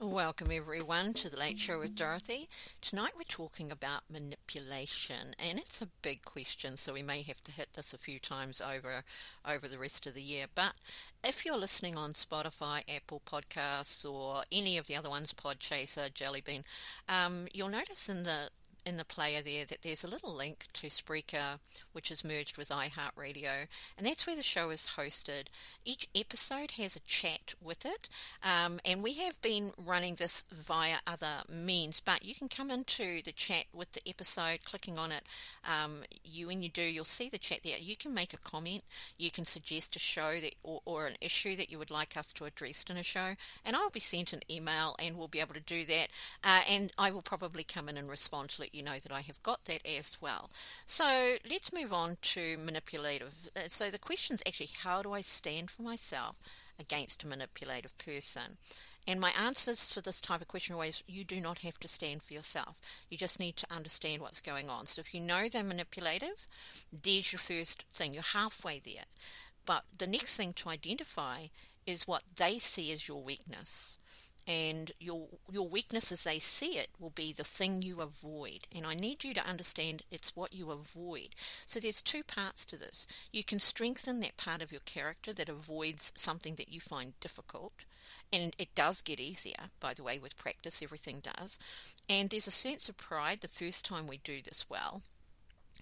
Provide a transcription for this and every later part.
Welcome everyone to the Late Show with Dorothy. Tonight we're talking about manipulation, and it's a big question, so we may have to hit this a few times over over the rest of the year. But if you're listening on Spotify, Apple Podcasts, or any of the other ones, Podchaser, Jellybean, um, you'll notice in the in the player there that there's a little link to Spreaker, which is merged with iHeartRadio, and that's where the show is hosted. Each episode has a chat with it, um, and we have been running this via other means, but you can come into the chat with the episode, clicking on it. Um, you, when you do, you'll see the chat there. You can make a comment, you can suggest a show that, or, or an issue that you would like us to address in a show, and I'll be sent an email, and we'll be able to do that, uh, and I will probably come in and respond to let you you know that I have got that as well. So let's move on to manipulative. Uh, so the question is actually how do I stand for myself against a manipulative person? And my answers for this type of question are always you do not have to stand for yourself. You just need to understand what's going on. So if you know they're manipulative, there's your first thing. You're halfway there. But the next thing to identify is what they see as your weakness and your your weakness as they see it will be the thing you avoid. And i need you to understand it's what you avoid. So there's two parts to this. You can strengthen that part of your character that avoids something that you find difficult and it does get easier by the way with practice everything does. And there's a sense of pride the first time we do this well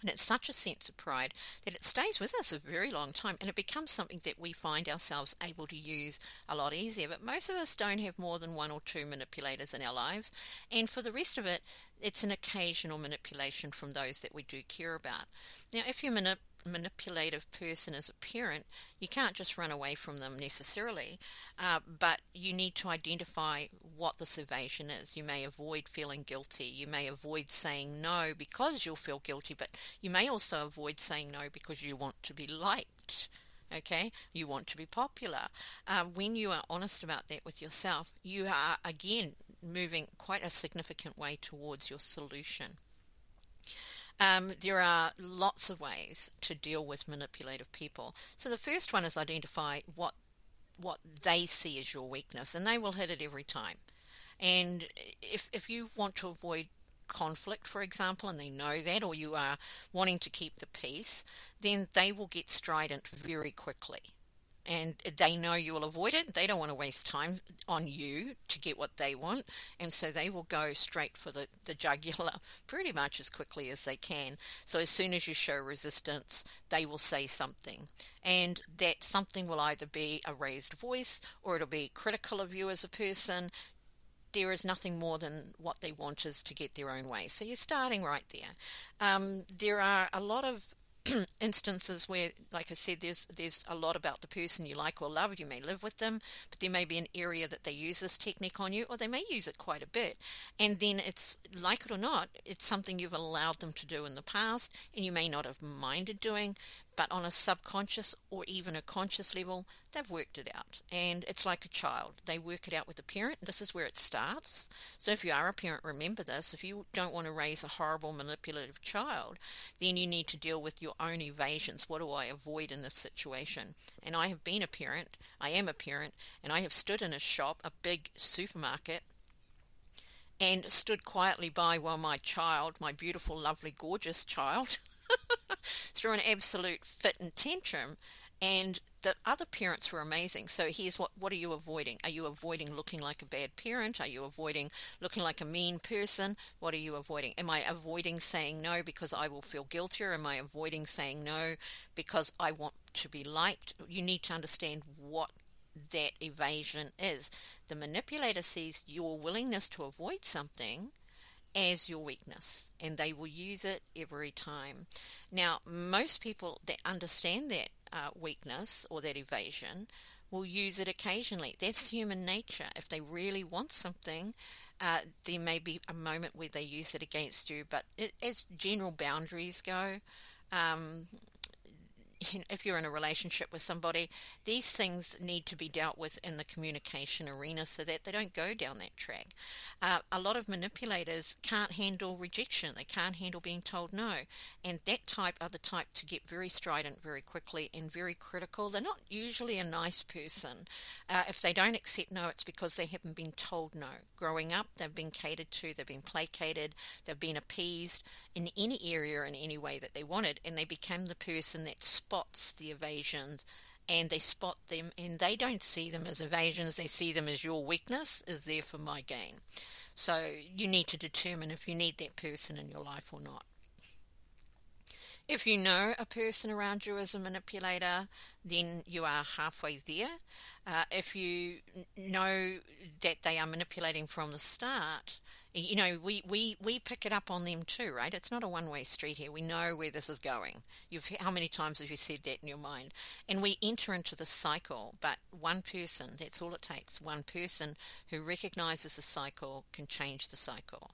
and it's such a sense of pride that it stays with us a very long time and it becomes something that we find ourselves able to use a lot easier. But most of us don't have more than one or two manipulators in our lives. And for the rest of it, it's an occasional manipulation from those that we do care about. Now, if you manip- manipulative person as a parent, you can't just run away from them necessarily, uh, but you need to identify what this evasion is. You may avoid feeling guilty. You may avoid saying no because you'll feel guilty, but you may also avoid saying no because you want to be liked. Okay, you want to be popular. Uh, when you are honest about that with yourself, you are again moving quite a significant way towards your solution. Um, there are lots of ways to deal with manipulative people. So the first one is identify what what they see as your weakness, and they will hit it every time. And if if you want to avoid conflict, for example, and they know that, or you are wanting to keep the peace, then they will get strident very quickly and they know you will avoid it. They don't want to waste time on you to get what they want, and so they will go straight for the, the jugular pretty much as quickly as they can. So as soon as you show resistance, they will say something, and that something will either be a raised voice or it'll be critical of you as a person. There is nothing more than what they want is to get their own way. So you're starting right there. Um, there are a lot of instances where, like I said, there's there's a lot about the person you like or love. You may live with them, but there may be an area that they use this technique on you, or they may use it quite a bit. And then it's like it or not, it's something you've allowed them to do in the past, and you may not have minded doing, but on a subconscious or even a conscious level, they've worked it out. And it's like a child. They work it out with a parent. This is where it starts. So if you are a parent, remember this. If you don't want to raise a horrible, manipulative child, then you need to deal with your own evasions. What do I avoid in this situation? And I have been a parent. I am a parent. And I have stood in a shop, a big supermarket, and stood quietly by while my child, my beautiful, lovely, gorgeous child, through an absolute fit and tantrum. And the other parents were amazing. So here's what what are you avoiding? Are you avoiding looking like a bad parent? Are you avoiding looking like a mean person? What are you avoiding? Am I avoiding saying no because I will feel guilty or am I avoiding saying no because I want to be liked? You need to understand what that evasion is. The manipulator sees your willingness to avoid something as your weakness and they will use it every time. Now, most people that understand that uh, weakness or that evasion will use it occasionally. That's human nature. If they really want something, uh, there may be a moment where they use it against you, but it, as general boundaries go, um, if you're in a relationship with somebody, these things need to be dealt with in the communication arena so that they don't go down that track. Uh, a lot of manipulators can't handle rejection, they can't handle being told no, and that type are the type to get very strident very quickly and very critical. They're not usually a nice person. Uh, if they don't accept no, it's because they haven't been told no. Growing up, they've been catered to, they've been placated, they've been appeased in any area in any way that they wanted, and they become the person that's spots the evasions and they spot them and they don't see them as evasions, they see them as your weakness is there for my gain. So you need to determine if you need that person in your life or not. If you know a person around you is a manipulator, then you are halfway there. Uh, if you know that they are manipulating from the start, you know, we, we, we pick it up on them too, right? It's not a one way street here. We know where this is going. You've how many times have you said that in your mind? And we enter into the cycle, but one person, that's all it takes. One person who recognizes the cycle can change the cycle.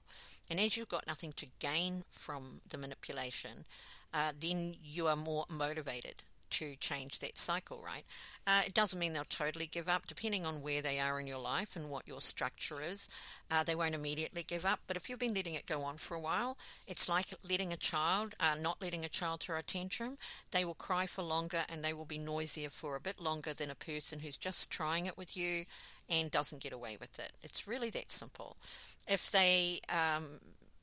And as you've got nothing to gain from the manipulation, uh, then you are more motivated to change that cycle, right? Uh, it doesn't mean they'll totally give up, depending on where they are in your life and what your structure is. Uh, they won't immediately give up, but if you've been letting it go on for a while, it's like letting a child, uh, not letting a child throw a tantrum. They will cry for longer and they will be noisier for a bit longer than a person who's just trying it with you and doesn't get away with it. It's really that simple. If they um,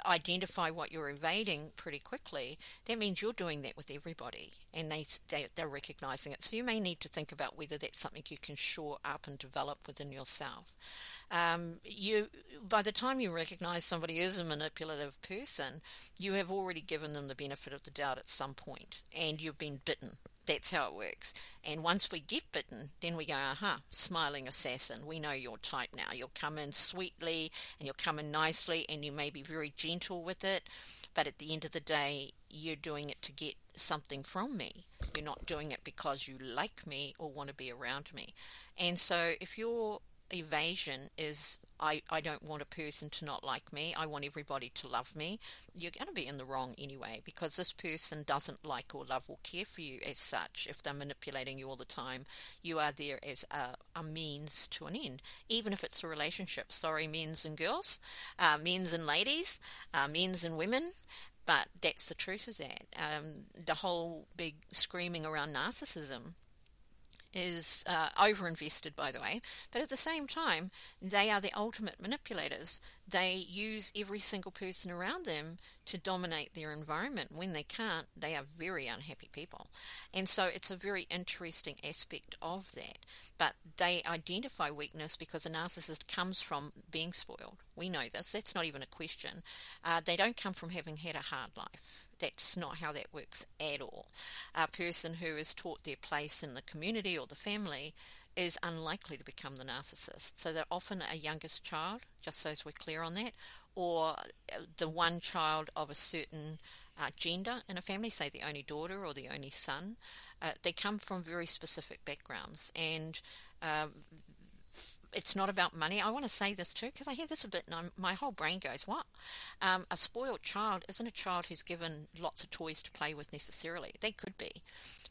identify what you're evading pretty quickly, that means you're doing that with everybody, and they, they they're recognizing it. So you may need to think about whether that's something you can shore up and develop within yourself. Um, you by the time you recognize somebody is a manipulative person, you have already given them the benefit of the doubt at some point, and you've been bitten that's how it works. And once we get bitten, then we go, aha, smiling assassin. We know your type now. You'll come in sweetly and you'll come in nicely and you may be very gentle with it. But at the end of the day, you're doing it to get something from me. You're not doing it because you like me or want to be around me. And so if you're evasion is I, I don't want a person to not like me. I want everybody to love me. You're going to be in the wrong anyway because this person doesn't like or love or care for you as such. If they're manipulating you all the time, you are there as a, a means to an end, even if it's a relationship. Sorry, men's and girls, uh, men's and ladies, uh, men's and women. But that's the truth of that. Um, the whole big screaming around narcissism is uh, overinvested, by the way, but at the same time, they are the ultimate manipulators. They use every single person around them to dominate their environment. When they can't, they are very unhappy people. And so it's a very interesting aspect of that. But they identify weakness because a narcissist comes from being spoiled. We know this, that's not even a question. Uh, they don't come from having had a hard life that's not how that works at all. A person who is taught their place in the community or the family is unlikely to become the narcissist. So they're often a youngest child, just so as we're clear on that, or the one child of a certain uh, gender in a family, say the only daughter or the only son. Uh, they come from very specific backgrounds, and uh, it's not about money. I want to say this too because I hear this a bit and I'm, my whole brain goes, what? Um, a spoiled child isn't a child who's given lots of toys to play with necessarily. They could be.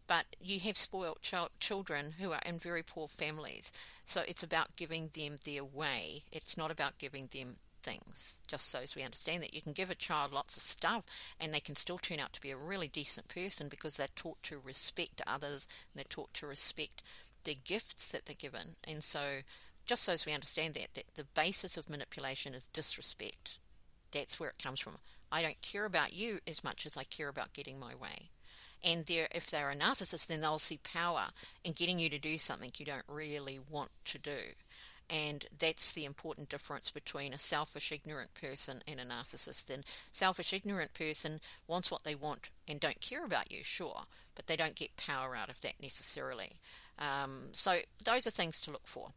But you have spoiled ch- children who are in very poor families. So it's about giving them their way. It's not about giving them things, just so as we understand that. You can give a child lots of stuff and they can still turn out to be a really decent person because they're taught to respect others and they're taught to respect the gifts that they're given. And so just so as we understand that, that the basis of manipulation is disrespect. That's where it comes from. I don't care about you as much as I care about getting my way. And if they're a narcissist, then they'll see power in getting you to do something you don't really want to do. And that's the important difference between a selfish, ignorant person and a narcissist. And selfish, ignorant person wants what they want and don't care about you, sure, but they don't get power out of that necessarily. Um, so those are things to look for.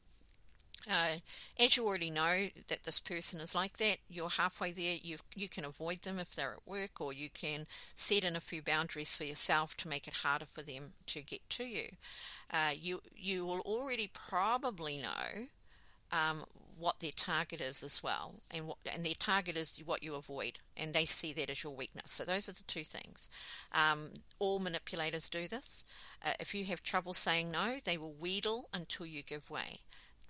Uh, as you already know that this person is like that, you're halfway there. You you can avoid them if they're at work, or you can set in a few boundaries for yourself to make it harder for them to get to you. Uh, you you will already probably know um, what their target is as well, and what and their target is what you avoid, and they see that as your weakness. So those are the two things. Um, all manipulators do this. Uh, if you have trouble saying no, they will wheedle until you give way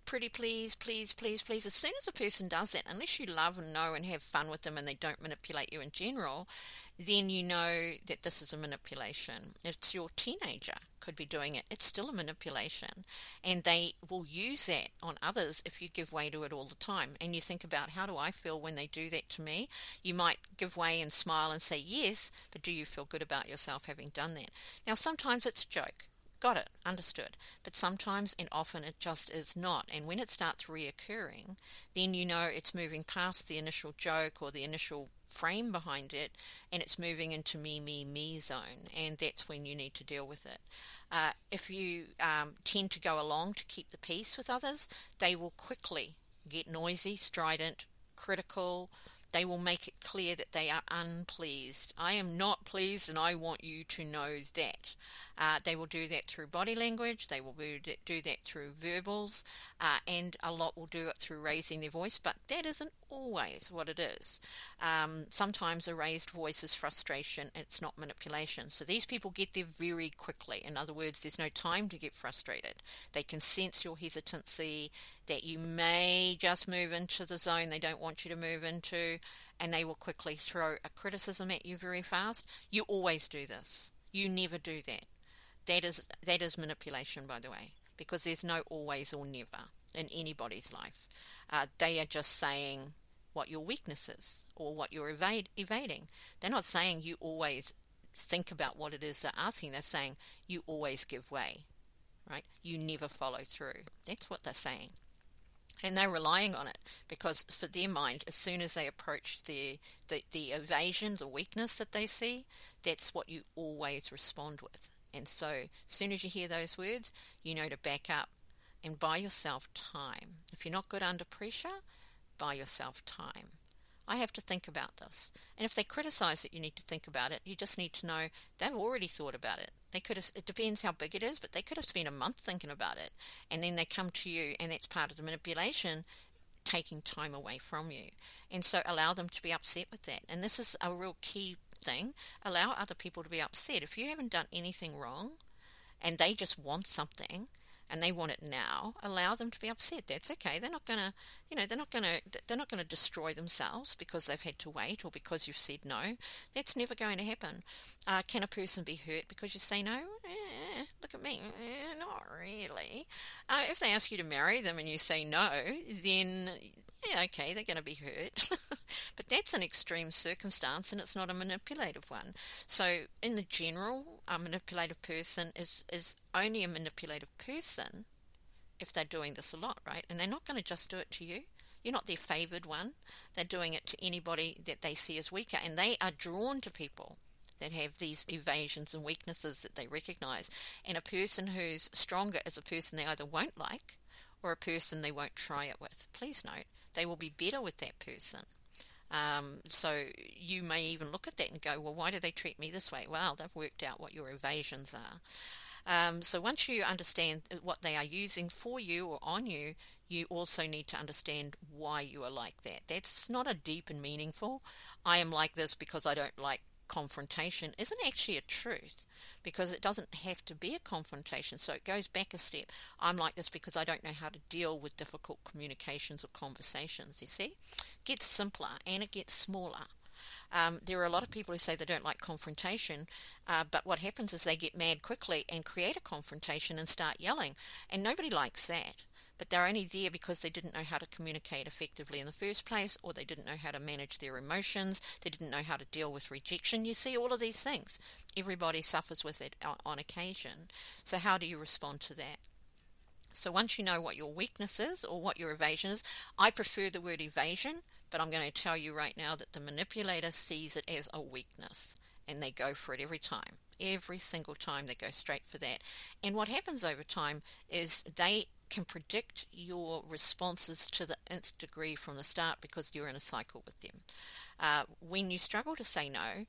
pretty please, please, please, please. As soon as a person does that, unless you love and know and have fun with them and they don't manipulate you in general, then you know that this is a manipulation. It's your teenager could be doing it. It's still a manipulation. And they will use that on others if you give way to it all the time. And you think about how do I feel when they do that to me? You might give way and smile and say yes, but do you feel good about yourself having done that? Now, sometimes it's a joke. Got it, understood. But sometimes and often it just is not. And when it starts reoccurring, then you know it's moving past the initial joke or the initial frame behind it and it's moving into me, me, me zone. And that's when you need to deal with it. Uh, if you um, tend to go along to keep the peace with others, they will quickly get noisy, strident, critical, they will make it clear that they are unpleased. I am not pleased, and I want you to know that. Uh, they will do that through body language, they will do that through verbals, uh, and a lot will do it through raising their voice, but that isn't always what it is. Um, sometimes a raised voice is frustration, it's not manipulation. So these people get there very quickly. In other words, there's no time to get frustrated. They can sense your hesitancy, that you may just move into the zone they don't want you to move into, and they will quickly throw a criticism at you very fast. You always do this. You never do that. That is that is manipulation, by the way, because there's no always or never in anybody's life. Uh, they are just saying what your weakness is or what you're evade, evading. They're not saying you always think about what it is they're asking. They're saying you always give way, right? You never follow through. That's what they're saying. And they're relying on it because for their mind, as soon as they approach the, the, the evasion, the weakness that they see, that's what you always respond with. And so, as soon as you hear those words, you know to back up and buy yourself time. If you're not good under pressure, buy yourself time. I have to think about this. And if they criticize it, you need to think about it. You just need to know they've already thought about it. They could have, it depends how big it is, but they could have spent a month thinking about it. And then they come to you, and that's part of the manipulation, taking time away from you. And so allow them to be upset with that. And this is a real key thing. Allow other people to be upset. If you haven't done anything wrong and they just want something, and they want it now, allow them to be upset. That's okay. They're not going to, you know, they're not going to, they're not going to destroy themselves because they've had to wait or because you've said no. That's never going to happen. Uh, can a person be hurt because you say no? Eh, look at me. Eh, not really. Uh, if they ask you to marry them and you say no, then yeah, okay, they're going to be hurt. but that's an extreme circumstance and it's not a manipulative one. So, in the general, a manipulative person is, is only a manipulative person if they're doing this a lot, right? And they're not going to just do it to you. You're not their favored one. They're doing it to anybody that they see as weaker, and they are drawn to people that have these evasions and weaknesses that they recognize. And a person who's stronger is a person they either won't like or a person they won't try it with. Please note, they will be better with that person. Um, so you may even look at that and go, well, why do they treat me this way? Well, they've worked out what your evasions are. Um, so once you understand what they are using for you or on you, you also need to understand why you are like that. That's not a deep and meaningful. I am like this because I don't like confrontation isn't actually a truth because it doesn't have to be a confrontation. So it goes back a step. I'm like this because I don't know how to deal with difficult communications or conversations. You see, gets simpler and it gets smaller. Um, there are a lot of people who say they don't like confrontation, uh, but what happens is they get mad quickly and create a confrontation and start yelling, and nobody likes that but they're only there because they didn't know how to communicate effectively in the first place, or they didn't know how to manage their emotions, they didn't know how to deal with rejection. You see all of these things. Everybody suffers with it on occasion. So, how do you respond to that? So, once you know what your weakness is or what your evasion is, I prefer the word evasion, but I'm going to tell you right now that the manipulator sees it as a weakness and they go for it every time. Every single time they go straight for that. And what happens over time is they can predict your responses to the nth degree from the start because you're in a cycle with them. Uh, when you struggle to say no,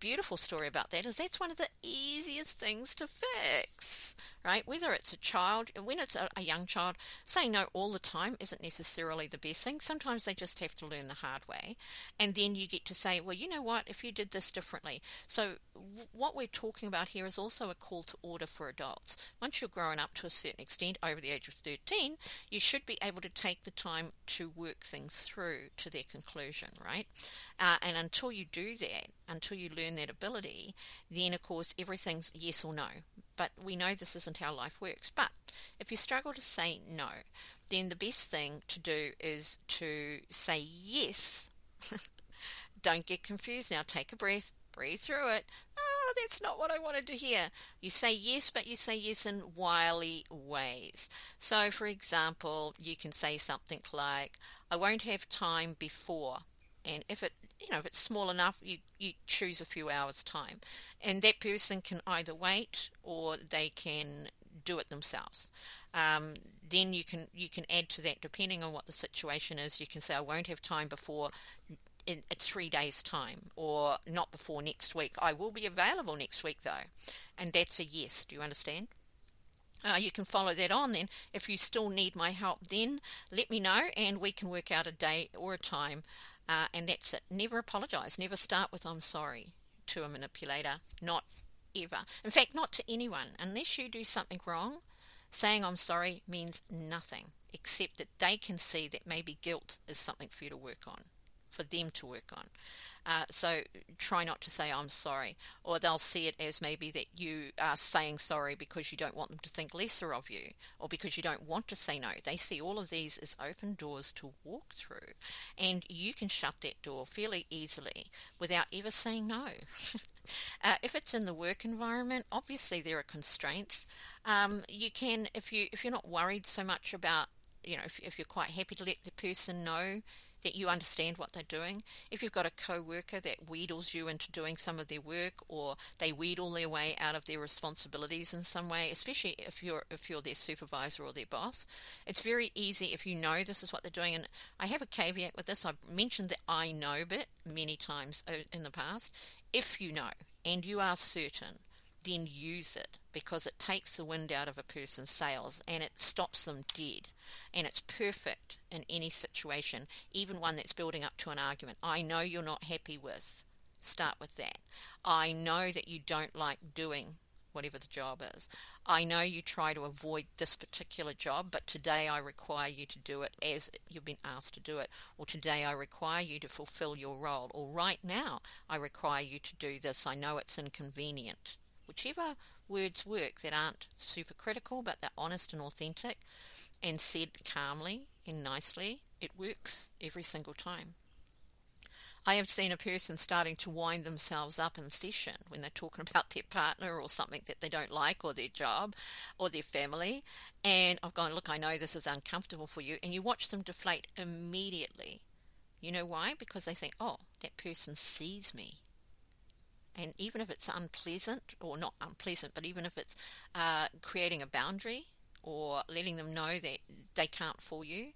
beautiful story about that is that's one of the easiest things to fix, right? Whether it's a child, when it's a, a, young child, saying no all the time isn't necessarily the best thing. Sometimes they just have to learn the hard way. And then you get to say, well, you know what, if you did this differently. So, w- what we're talking about here is also a call to order for adults. Once you're growing up to a certain extent, over the age of 13, you should be able to take the time to work things through to their conclusion, right? Uh, and until you do that, until you learn that ability, then of course everything's yes or no. But we know this isn't how life works. But if you struggle to say no, then the best thing to do is to say yes. Don't get confused now. Take a breath, breathe through it. Oh, that's not what I wanted to hear. You say yes, but you say yes in wily ways. So, for example, you can say something like, I won't have time before. And if it you know, if it's small enough, you, you choose a few hours' time. And that person can either wait or they can do it themselves. Um, then you can you can add to that depending on what the situation is. You can say I won't have time before in, three days' time, or not before next week. I will be available next week though, and that's a yes. Do you understand? Uh, you can follow that on then. If you still need my help, then let me know and we can work out a day or a time uh, and that's it. Never apologize. Never start with I'm sorry to a manipulator. Not ever. In fact, not to anyone. Unless you do something wrong, saying I'm sorry means nothing except that they can see that maybe guilt is something for you to work on, for them to work on. Uh, so try not to say I'm sorry, or they'll see it as maybe that you are saying sorry because you don't want them to think lesser of you, or because you don't want to say no. They see all of these as open doors to walk through, and you can shut that door fairly easily without ever saying no. uh, if it's in the work environment, obviously there are constraints. Um, you can, if you if you're not worried so much about, you know, if, if you're quite happy to let the person know that you understand what they're doing. If you've got a co-worker that wheedles you into doing some of their work, or they wheedle their way out of their responsibilities in some way, especially if you're if you're their supervisor or their boss, it's very easy if you know this is what they're doing. And I have a caveat with this. I've mentioned the I know bit many times uh, in the past. If you know and you are certain then use it because it takes the wind out of a person's sails and it stops them dead. And it's perfect in any situation, even one that's building up to an argument. I know you're not happy with. Start with that. I know that you don't like doing whatever the job is. I know you try to avoid this particular job, but today I require you to do it as you've been asked to do it. Or today I require you to fulfill your role. Or right now I require you to do this. I know it's inconvenient whichever words work that aren't super critical but they're honest and authentic and said calmly and nicely, it works every single time. I have seen a person starting to wind themselves up in session when they're talking about their partner or something that they don't like or their job or their family. And I've gone, look, I know this is uncomfortable for you. And you watch them deflate immediately. You know why? Because they think, oh, that person sees me and even if it's unpleasant, or not unpleasant, but even if it's uh, creating a boundary or letting them know that they can't fool you,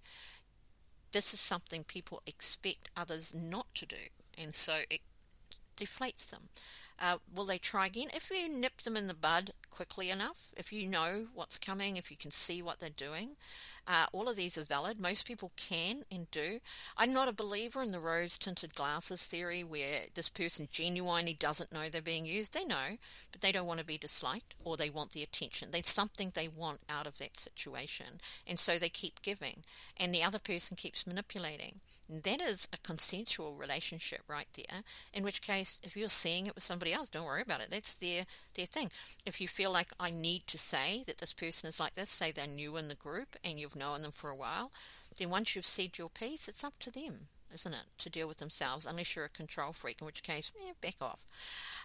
this is something people expect others not to do. And so it deflates them. Uh, will they try again? If you nip them in the bud quickly enough, if you know what's coming, if you can see what they're doing, uh, all of these are valid. Most people can and do. I'm not a believer in the rose tinted glasses theory where this person genuinely doesn't know they're being used. They know, but they don't want to be disliked or they want the attention. There's something they want out of that situation. And so they keep giving. And the other person keeps manipulating. That is a consensual relationship right there. In which case, if you're seeing it with somebody else, don't worry about it. That's their, their thing. If you feel feel like I need to say that this person is like this, say they're new in the group and you've known them for a while, then once you've said your piece, it's up to them, isn't it, to deal with themselves, unless you're a control freak, in which case, eh, back off.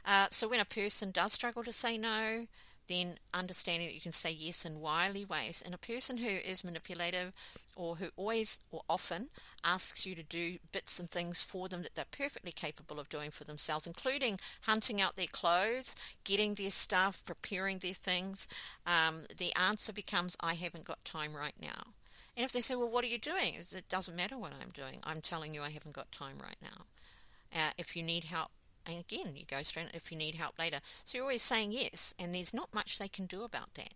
Uh, so when a person does struggle to say no, then understanding that you can say yes in wily ways. And a person who is manipulative or who always or often asks you to do bits and things for them that they're perfectly capable of doing for themselves, including hunting out their clothes, getting their stuff, preparing their things, um, the answer becomes, I haven't got time right now. And if they say, Well, what are you doing? It doesn't matter what I'm doing. I'm telling you I haven't got time right now. Uh, if you need help, and again, you go straight if you need help later. So you're always saying yes, and there's not much they can do about that.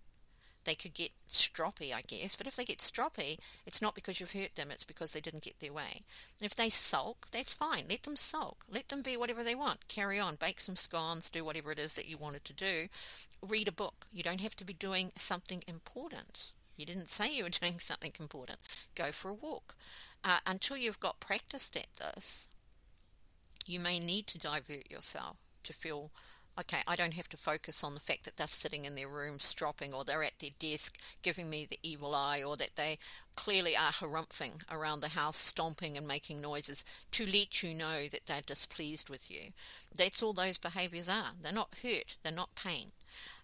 They could get stroppy, I guess, but if they get stroppy, it's not because you've hurt them, it's because they didn't get their way. And if they sulk, that's fine. Let them sulk. Let them be whatever they want. Carry on. Bake some scones, do whatever it is that you wanted to do. Read a book. You don't have to be doing something important. You didn't say you were doing something important. Go for a walk. Uh, until you've got practiced at this, you may need to divert yourself to feel okay, I don't have to focus on the fact that they're sitting in their room stropping or they're at their desk giving me the evil eye or that they clearly are harumphing around the house, stomping and making noises to let you know that they're displeased with you. That's all those behaviors are. They're not hurt, they're not pain.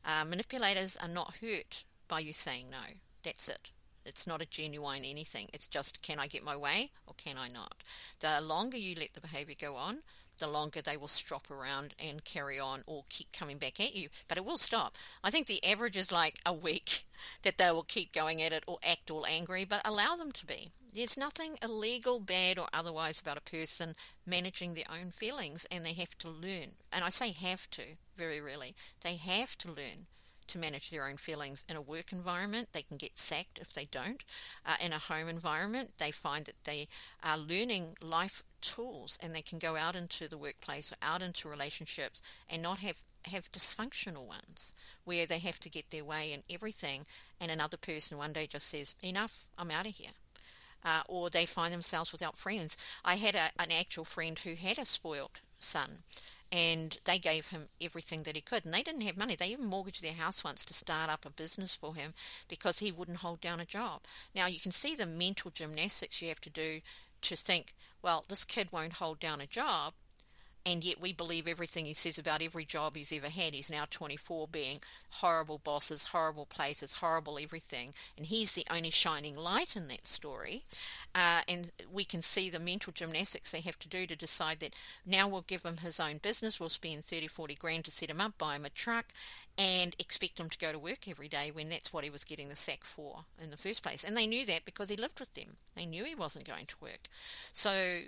Uh, manipulators are not hurt by you saying no. That's it. It's not a genuine anything. It's just can I get my way or can I not? The longer you let the behavior go on, the longer they will strop around and carry on or keep coming back at you. But it will stop. I think the average is like a week that they will keep going at it or act all angry, but allow them to be. There's nothing illegal, bad, or otherwise about a person managing their own feelings, and they have to learn. And I say have to, very rarely. They have to learn to manage their own feelings in a work environment. They can get sacked if they don't. Uh, in a home environment, they find that they are learning life tools and they can go out into the workplace or out into relationships and not have have dysfunctional ones where they have to get their way in everything and another person one day just says enough i'm out of here uh, or they find themselves without friends i had a, an actual friend who had a spoilt son and they gave him everything that he could. And they didn't have money. They even mortgaged their house once to start up a business for him because he wouldn't hold down a job. Now, you can see the mental gymnastics you have to do to think, well, this kid won't hold down a job, and yet we believe everything he says about every job he's ever had. He's now 24, being horrible bosses, horrible places, horrible everything, and he's the only shining light in that story. Uh, and we can see the mental gymnastics they have to do to decide that now we'll give him his own business, we'll spend 30, 40 grand to set him up, buy him a truck, and expect him to go to work every day when that's what he was getting the sack for in the first place. And they knew that because he lived with them. They knew he wasn't going to work. So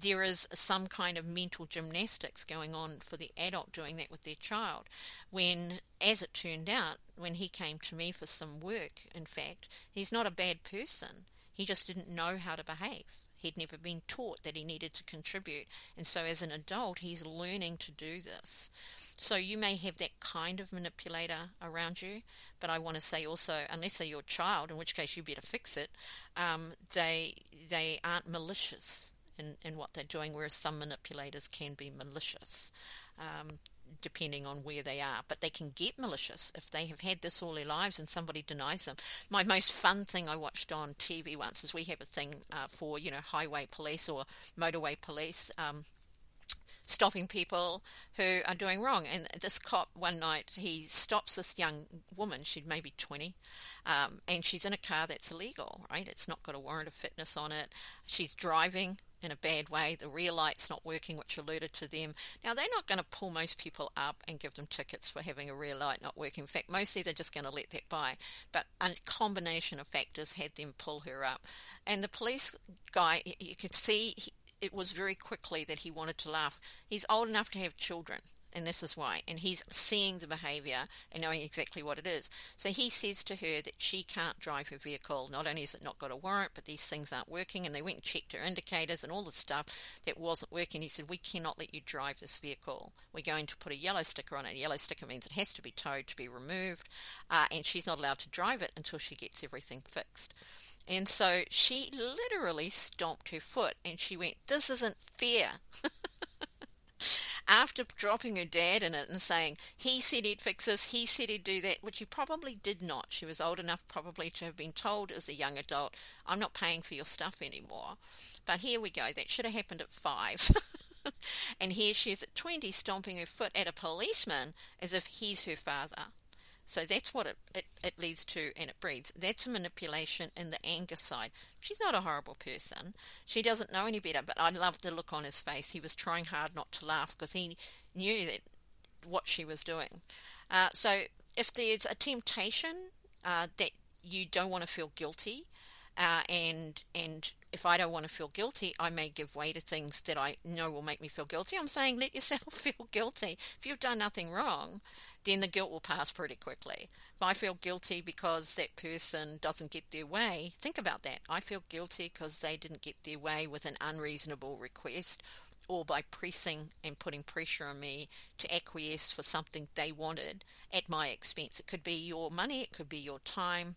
there is some kind of mental gymnastics going on for the adult doing that with their child. When, as it turned out, when he came to me for some work, in fact, he's not a bad person. He just didn't know how to behave. He'd never been taught that he needed to contribute. And so, as an adult, he's learning to do this. So, you may have that kind of manipulator around you, but I want to say also, unless they're your child, in which case you better fix it, um, they, they aren't malicious in, in what they're doing, whereas some manipulators can be malicious. Um, depending on where they are. But they can get malicious if they have had this all their lives and somebody denies them. My most fun thing I watched on TV once is we have a thing uh, for, you know, highway police or motorway police. Um, stopping people who are doing wrong. And this cop, one night, he stops this young woman, she's maybe 20, um, and she's in a car that's illegal, right? It's not got a warrant of fitness on it. She's driving in a bad way. The rear light's not working, which alerted to them. Now, they're not going to pull most people up and give them tickets for having a rear light not working. In fact, mostly they're just going to let that by. But a combination of factors had them pull her up. And the police guy, you could see he, it was very quickly that he wanted to laugh. He's old enough to have children and this is why. And he's seeing the behaviour and knowing exactly what it is. So he says to her that she can't drive her vehicle. Not only has it not got a warrant, but these things aren't working. And they went and checked her indicators and all the stuff that wasn't working. He said, We cannot let you drive this vehicle. We're going to put a yellow sticker on it. A yellow sticker means it has to be towed to be removed. Uh, and she's not allowed to drive it until she gets everything fixed. And so she literally stomped her foot and she went, This isn't fair. after dropping her dad in it and saying, he said he'd fix this, he said he'd do that, which he probably did not. She was old enough probably to have been told as a young adult, I'm not paying for your stuff anymore. But here we go, that should have happened at five. and here she is at 20 stomping her foot at a policeman as if he's her father. So that's what it, it, it leads to and it breeds. That's a manipulation in the anger side. She's not a horrible person. She doesn't know any better, but I loved the look on his face. He was trying hard not to laugh because he knew that what she was doing. Uh, so if there's a temptation uh, that you don't want to feel guilty, uh, and and if I don't want to feel guilty, I may give way to things that I know will make me feel guilty. I'm saying let yourself feel guilty. If you've done nothing wrong, then the guilt will pass pretty quickly. If I feel guilty because that person doesn't get their way, think about that. I feel guilty because they didn't get their way with an unreasonable request or by pressing and putting pressure on me to acquiesce for something they wanted at my expense. It could be your money, it could be your time,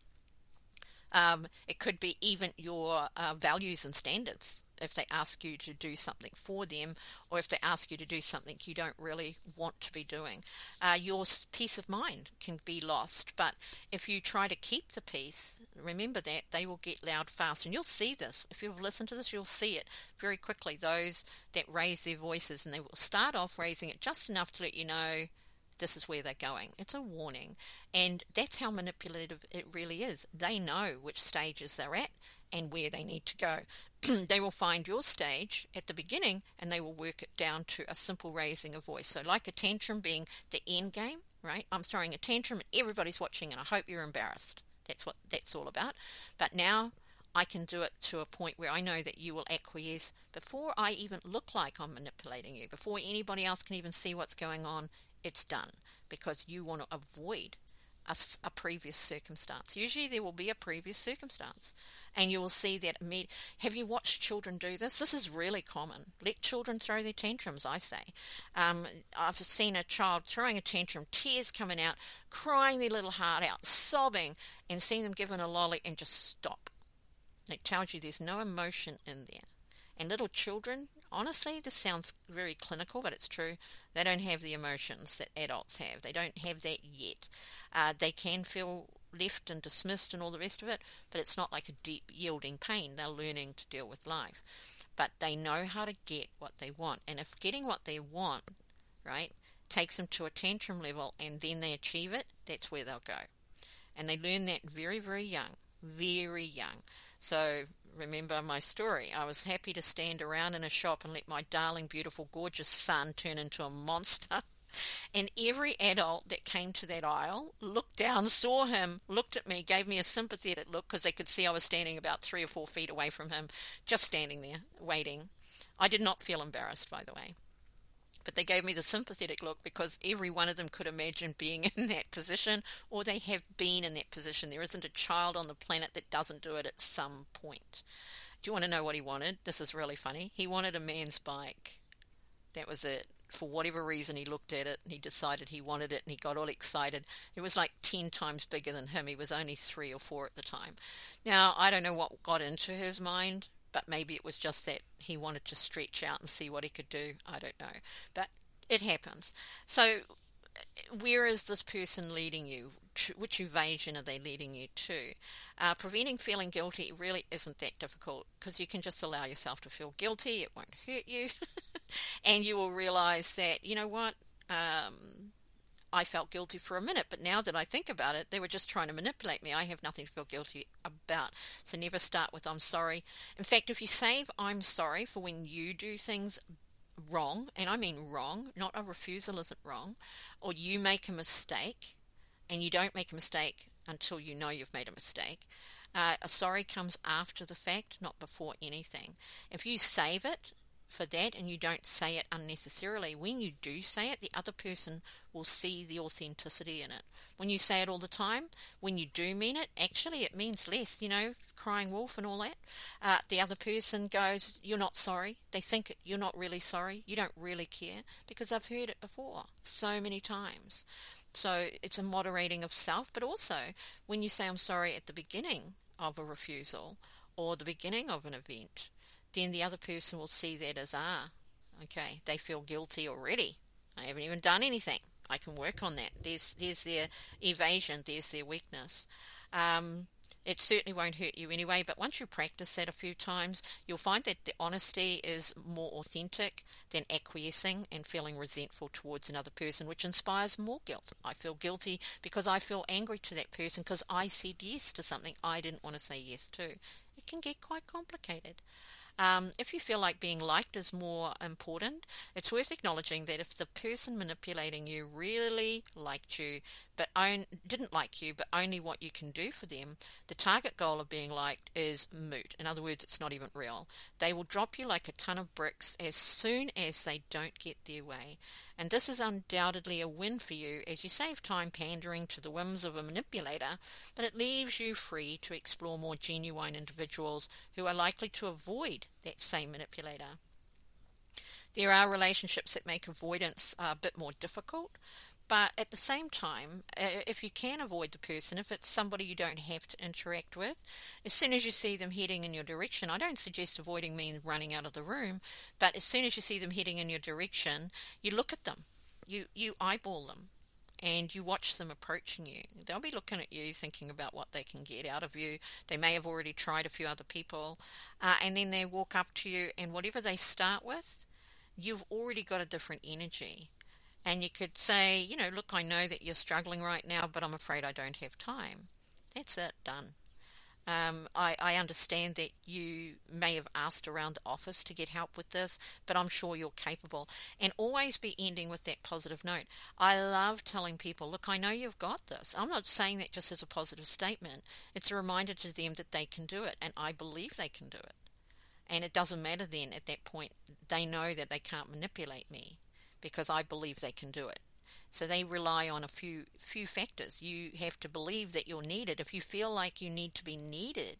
um, it could be even your uh, values and standards if they ask you to do something for them or if they ask you to do something you don't really want to be doing. Uh, your peace of mind can be lost, but if you try to keep the peace, remember that they will get loud fast. And you'll see this. If you've listened to this, you'll see it very quickly. Those that raise their voices and they will start off raising it just enough to let you know this is where they're going. It's a warning. And that's how manipulative it really is. They know which stages they're at and where they need to go. they will find your stage at the beginning and they will work it down to a simple raising of voice. So, like a tantrum being the end game, right? I'm throwing a tantrum and everybody's watching and I hope you're embarrassed. That's what that's all about. But now I can do it to a point where I know that you will acquiesce before I even look like I'm manipulating you, before anybody else can even see what's going on it's done because you want to avoid a, a, previous circumstance. Usually there will be a previous circumstance, and you will see that. Imme- Have you watched children do this? This is really common. Let children throw their tantrums, I say. Um, I've seen a child throwing a tantrum, tears coming out, crying their little heart out, sobbing, and seeing them given a lolly and just stop. It tells you there's no emotion in there. And little children, honestly, this sounds very clinical, but it's true. They don't have the emotions that adults have. They don't have that yet. Uh, they can feel left and dismissed and all the rest of it, but it's not like a deep yielding pain. They're learning to deal with life. But they know how to get what they want. And if getting what they want, right, takes them to a tantrum level and then they achieve it, that's where they'll go. And they learn that very, very young. Very young. So remember my story. I was happy to stand around in a shop and let my darling, beautiful, gorgeous son turn into a monster. And every adult that came to that aisle looked down, saw him, looked at me, gave me a sympathetic look because they could see I was standing about three or four feet away from him, just standing there, waiting. I did not feel embarrassed, by the way. But they gave me the sympathetic look because every one of them could imagine being in that position or they have been in that position. There isn't a child on the planet that doesn't do it at some point. Do you want to know what he wanted? This is really funny. He wanted a man's bike. That was it. For whatever reason, he looked at it and he decided he wanted it and he got all excited. It was like 10 times bigger than him. He was only three or four at the time. Now, I don't know what got into his mind, but maybe it was just that he wanted to stretch out and see what he could do. I don't know. But it happens. So, where is this person leading you? Which evasion are they leading you to? Uh, preventing feeling guilty really isn't that difficult because you can just allow yourself to feel guilty. It won't hurt you. and you will realize that, you know what? Um, I felt guilty for a minute, but now that I think about it, they were just trying to manipulate me. I have nothing to feel guilty about. So never start with I'm sorry. In fact, if you save I'm sorry for when you do things wrong, and I mean wrong, not a refusal isn't wrong, or you make a mistake and you don't make a mistake until you know you've made a mistake. Uh, a sorry comes after the fact, not before anything. If you save it for that and you don't say it unnecessarily, when you do say it, the other person will see the authenticity in it. When you say it all the time, when you do mean it, actually it means less, you know, crying wolf and all that. Uh, the other person goes, You're not sorry. They think you're not really sorry. You don't really care because I've heard it before so many times. So it's a moderating of self, but also when you say I'm sorry at the beginning of a refusal or the beginning of an event, then the other person will see that as, ah, Okay, they feel guilty already. I haven't even done anything. I can work on that. There's there's their evasion. There's their weakness. Um, it certainly won't hurt you anyway, but once you practice that a few times, you'll find that the honesty is more authentic than acquiescing and feeling resentful towards another person, which inspires more guilt. I feel guilty because I feel angry to that person because I said yes to something I didn't want to say yes to. It can get quite complicated. Um, if you feel like being liked is more important, it's worth acknowledging that if the person manipulating you really liked you, but own, didn't like you, but only what you can do for them, the target goal of being liked is moot. In other words, it's not even real. They will drop you like a ton of bricks as soon as they don't get their way. And this is undoubtedly a win for you as you save time pandering to the whims of a manipulator, but it leaves you free to explore more genuine individuals who are likely to avoid that same manipulator. There are relationships that make avoidance uh, a bit more difficult, but at the same time, if you can avoid the person, if it's somebody you don't have to interact with, as soon as you see them heading in your direction, I don't suggest avoiding means running out of the room, but as soon as you see them heading in your direction, you look at them, you, you eyeball them, and you watch them approaching you. They'll be looking at you, thinking about what they can get out of you. They may have already tried a few other people, uh, and then they walk up to you, and whatever they start with, you've already got a different energy and you could say, you know, look, I know that you're struggling right now, but I'm afraid I don't have time. That's it, done. Um, I, I, understand that you may have asked around the office to get help with this, but I'm sure you're capable. And always be ending with that positive note. I love telling people, look, I know you've got this. I'm not saying that just as a positive statement. It's a reminder to them that they can do it, and I believe they can do it. And it doesn't matter then at that point, they know that they can't manipulate me because I believe they can do it. So they rely on a few few factors. You have to believe that you're needed. If you feel like you need to be needed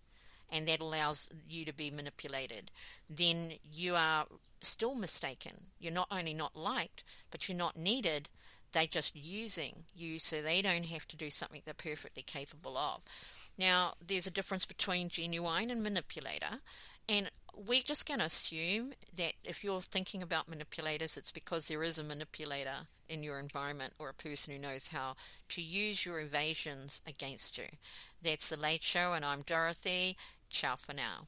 and that allows you to be manipulated, then you are still mistaken. You're not only not liked, but you're not needed. They're just using you so they don't have to do something they're perfectly capable of. Now, there's a difference between genuine and manipulator, and we're just going to assume that if you're thinking about manipulators, it's because there is a manipulator in your environment or a person who knows how to use your evasions against you. That's The Late Show, and I'm Dorothy. Ciao for now.